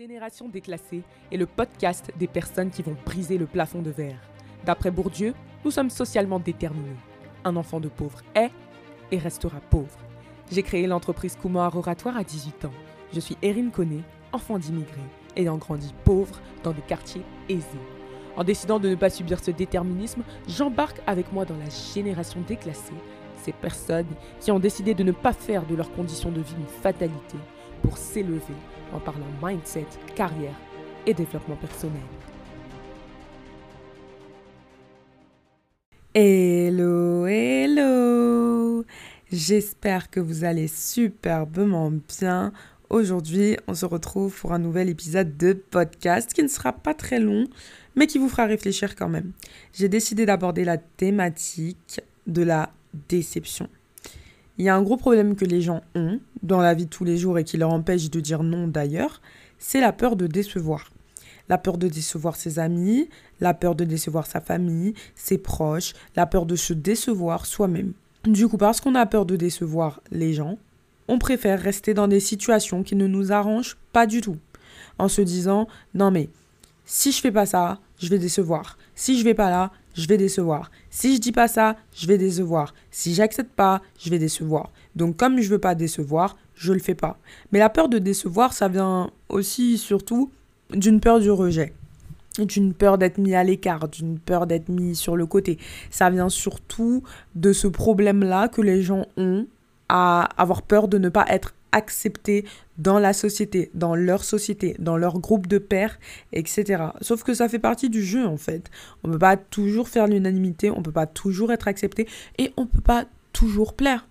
Génération déclassée est le podcast des personnes qui vont briser le plafond de verre. D'après Bourdieu, nous sommes socialement déterminés. Un enfant de pauvre est et restera pauvre. J'ai créé l'entreprise Kumar Oratoire à 18 ans. Je suis Erin Koné, enfant d'immigrés, ayant grandi pauvre dans des quartiers aisés. En décidant de ne pas subir ce déterminisme, j'embarque avec moi dans la génération déclassée, ces personnes qui ont décidé de ne pas faire de leurs conditions de vie une fatalité pour s'élever en parlant mindset, carrière et développement personnel. Hello, hello J'espère que vous allez superbement bien. Aujourd'hui, on se retrouve pour un nouvel épisode de podcast qui ne sera pas très long, mais qui vous fera réfléchir quand même. J'ai décidé d'aborder la thématique de la déception. Il y a un gros problème que les gens ont dans la vie de tous les jours et qui leur empêche de dire non d'ailleurs, c'est la peur de décevoir. La peur de décevoir ses amis, la peur de décevoir sa famille, ses proches, la peur de se décevoir soi-même. Du coup, parce qu'on a peur de décevoir les gens, on préfère rester dans des situations qui ne nous arrangent pas du tout. En se disant, non mais, si je fais pas ça, je vais décevoir. Si je vais pas là, je vais décevoir. Si je dis pas ça, je vais décevoir. Si j'accepte pas, je vais décevoir. Donc comme je veux pas décevoir, je le fais pas. Mais la peur de décevoir, ça vient aussi surtout d'une peur du rejet. D'une peur d'être mis à l'écart, d'une peur d'être mis sur le côté. Ça vient surtout de ce problème-là que les gens ont à avoir peur de ne pas être acceptés dans la société, dans leur société, dans leur groupe de pairs, etc. Sauf que ça fait partie du jeu en fait. On ne peut pas toujours faire l'unanimité, on ne peut pas toujours être accepté et on ne peut pas toujours plaire.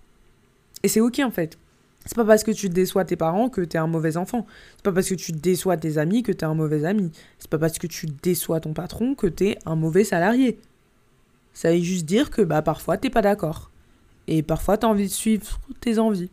Et c'est ok en fait. C'est pas parce que tu déçois tes parents que tu es un mauvais enfant. C'est pas parce que tu déçois tes amis que tu es un mauvais ami. C'est pas parce que tu déçois ton patron que tu es un mauvais salarié. Ça veut juste dire que bah parfois t'es pas d'accord. Et parfois tu as envie de suivre tes envies.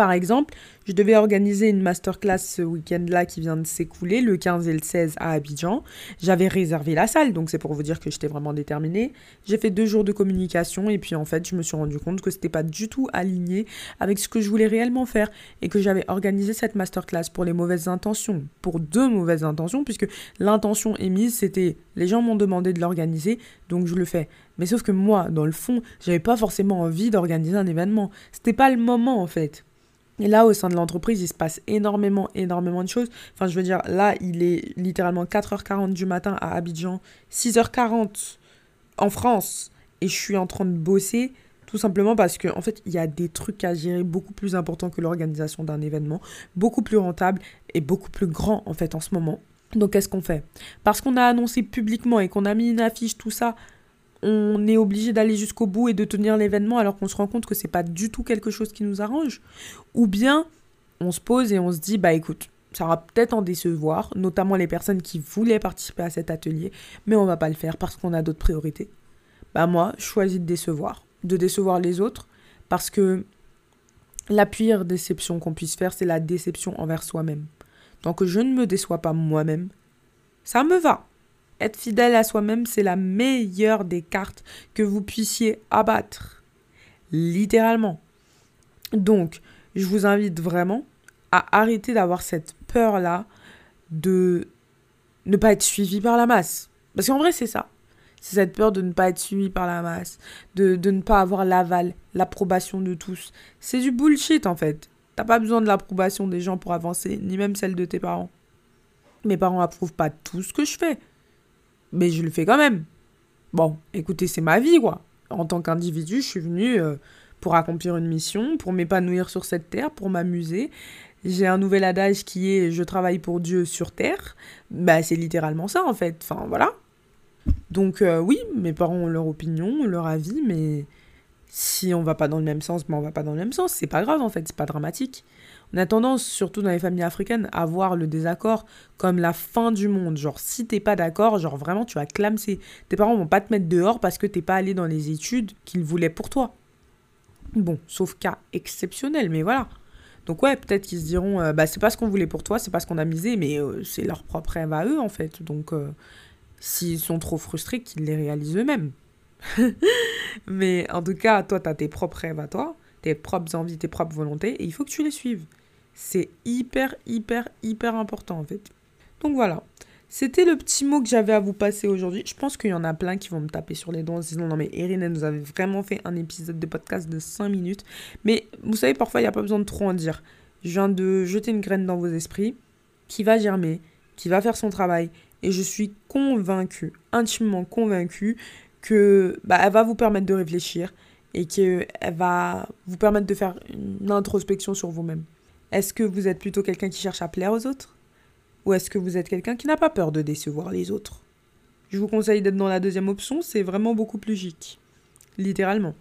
Par exemple, je devais organiser une masterclass ce week-end-là qui vient de s'écouler, le 15 et le 16 à Abidjan. J'avais réservé la salle, donc c'est pour vous dire que j'étais vraiment déterminée. J'ai fait deux jours de communication et puis en fait, je me suis rendu compte que c'était pas du tout aligné avec ce que je voulais réellement faire et que j'avais organisé cette masterclass pour les mauvaises intentions, pour deux mauvaises intentions, puisque l'intention émise, c'était les gens m'ont demandé de l'organiser, donc je le fais. Mais sauf que moi, dans le fond, j'avais pas forcément envie d'organiser un événement. C'était pas le moment en fait. Et là, au sein de l'entreprise, il se passe énormément, énormément de choses. Enfin, je veux dire, là, il est littéralement 4h40 du matin à Abidjan, 6h40 en France, et je suis en train de bosser tout simplement parce qu'en en fait, il y a des trucs à gérer beaucoup plus importants que l'organisation d'un événement, beaucoup plus rentable et beaucoup plus grand en fait en ce moment. Donc, qu'est-ce qu'on fait? Parce qu'on a annoncé publiquement et qu'on a mis une affiche, tout ça, on est obligé d'aller jusqu'au bout et de tenir l'événement alors qu'on se rend compte que c'est pas du tout quelque chose qui nous arrange Ou bien on se pose et on se dit bah écoute, ça va peut-être en décevoir, notamment les personnes qui voulaient participer à cet atelier, mais on va pas le faire parce qu'on a d'autres priorités. Bah moi, je choisis de décevoir, de décevoir les autres parce que la pire déception qu'on puisse faire, c'est la déception envers soi-même. Tant que je ne me déçois pas moi-même, ça me va. Être fidèle à soi-même, c'est la meilleure des cartes que vous puissiez abattre. Littéralement. Donc, je vous invite vraiment à arrêter d'avoir cette peur-là de ne pas être suivi par la masse. Parce qu'en vrai, c'est ça. C'est cette peur de ne pas être suivi par la masse, de, de ne pas avoir l'aval, l'approbation de tous. C'est du bullshit en fait. T'as pas besoin de l'approbation des gens pour avancer, ni même celle de tes parents. Mes parents approuvent pas tout ce que je fais mais je le fais quand même. Bon, écoutez, c'est ma vie, quoi. En tant qu'individu, je suis venu euh, pour accomplir une mission, pour m'épanouir sur cette terre, pour m'amuser. J'ai un nouvel adage qui est je travaille pour Dieu sur terre. Bah, c'est littéralement ça, en fait. Enfin, voilà. Donc, euh, oui, mes parents ont leur opinion, leur avis, mais si on va pas dans le même sens, ben on va pas dans le même sens. C'est pas grave, en fait, c'est pas dramatique. On a tendance, surtout dans les familles africaines, à voir le désaccord comme la fin du monde. Genre, si t'es pas d'accord, genre vraiment, tu vas clamser. Tes parents vont pas te mettre dehors parce que t'es pas allé dans les études qu'ils voulaient pour toi. Bon, sauf cas exceptionnel, mais voilà. Donc ouais, peut-être qu'ils se diront, euh, bah c'est pas ce qu'on voulait pour toi, c'est pas ce qu'on a misé, mais euh, c'est leur propre rêve à eux en fait. Donc euh, s'ils sont trop frustrés, qu'ils les réalisent eux-mêmes. mais en tout cas, toi, t'as tes propres rêves à toi, tes propres envies, tes propres volontés, et il faut que tu les suives. C'est hyper, hyper, hyper important en fait. Donc voilà. C'était le petit mot que j'avais à vous passer aujourd'hui. Je pense qu'il y en a plein qui vont me taper sur les se disant non mais Erin, elle nous avait vraiment fait un épisode de podcast de 5 minutes. Mais vous savez, parfois il n'y a pas besoin de trop en dire. Je viens de jeter une graine dans vos esprits qui va germer, qui va faire son travail. Et je suis convaincue, intimement convaincue, que bah, elle va vous permettre de réfléchir et qu'elle va vous permettre de faire une introspection sur vous-même. Est-ce que vous êtes plutôt quelqu'un qui cherche à plaire aux autres ou est-ce que vous êtes quelqu'un qui n'a pas peur de décevoir les autres? Je vous conseille d'être dans la deuxième option, c'est vraiment beaucoup plus chic. Littéralement.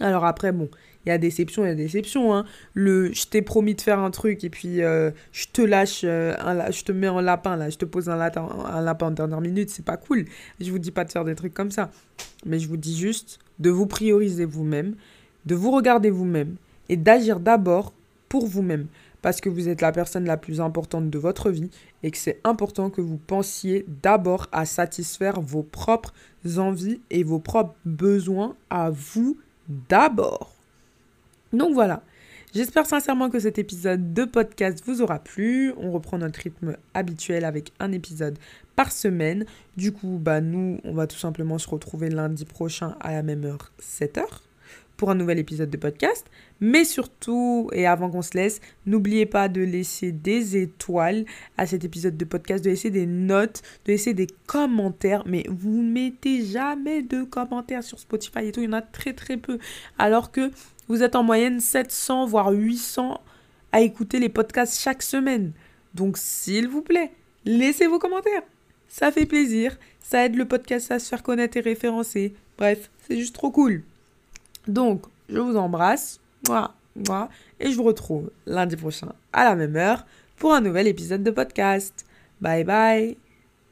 Alors après, bon, il y a déception, il y a déception. Hein. Le je t'ai promis de faire un truc et puis euh, je te lâche, euh, je te mets en lapin, là, je te pose un, lapin, un lapin en dernière minute, c'est pas cool. Je vous dis pas de faire des trucs comme ça. Mais je vous dis juste de vous prioriser vous-même, de vous regarder vous-même et d'agir d'abord pour vous-même parce que vous êtes la personne la plus importante de votre vie et que c'est important que vous pensiez d'abord à satisfaire vos propres envies et vos propres besoins à vous d'abord. Donc voilà. J'espère sincèrement que cet épisode de podcast vous aura plu. On reprend notre rythme habituel avec un épisode par semaine. Du coup, bah nous, on va tout simplement se retrouver lundi prochain à la même heure, 7h pour un nouvel épisode de podcast. Mais surtout, et avant qu'on se laisse, n'oubliez pas de laisser des étoiles à cet épisode de podcast, de laisser des notes, de laisser des commentaires. Mais vous mettez jamais de commentaires sur Spotify et tout, il y en a très très peu. Alors que vous êtes en moyenne 700 voire 800 à écouter les podcasts chaque semaine. Donc s'il vous plaît, laissez vos commentaires. Ça fait plaisir, ça aide le podcast à se faire connaître et référencer. Bref, c'est juste trop cool. Donc, je vous embrasse. Moi, moi, et je vous retrouve lundi prochain à la même heure pour un nouvel épisode de podcast. Bye bye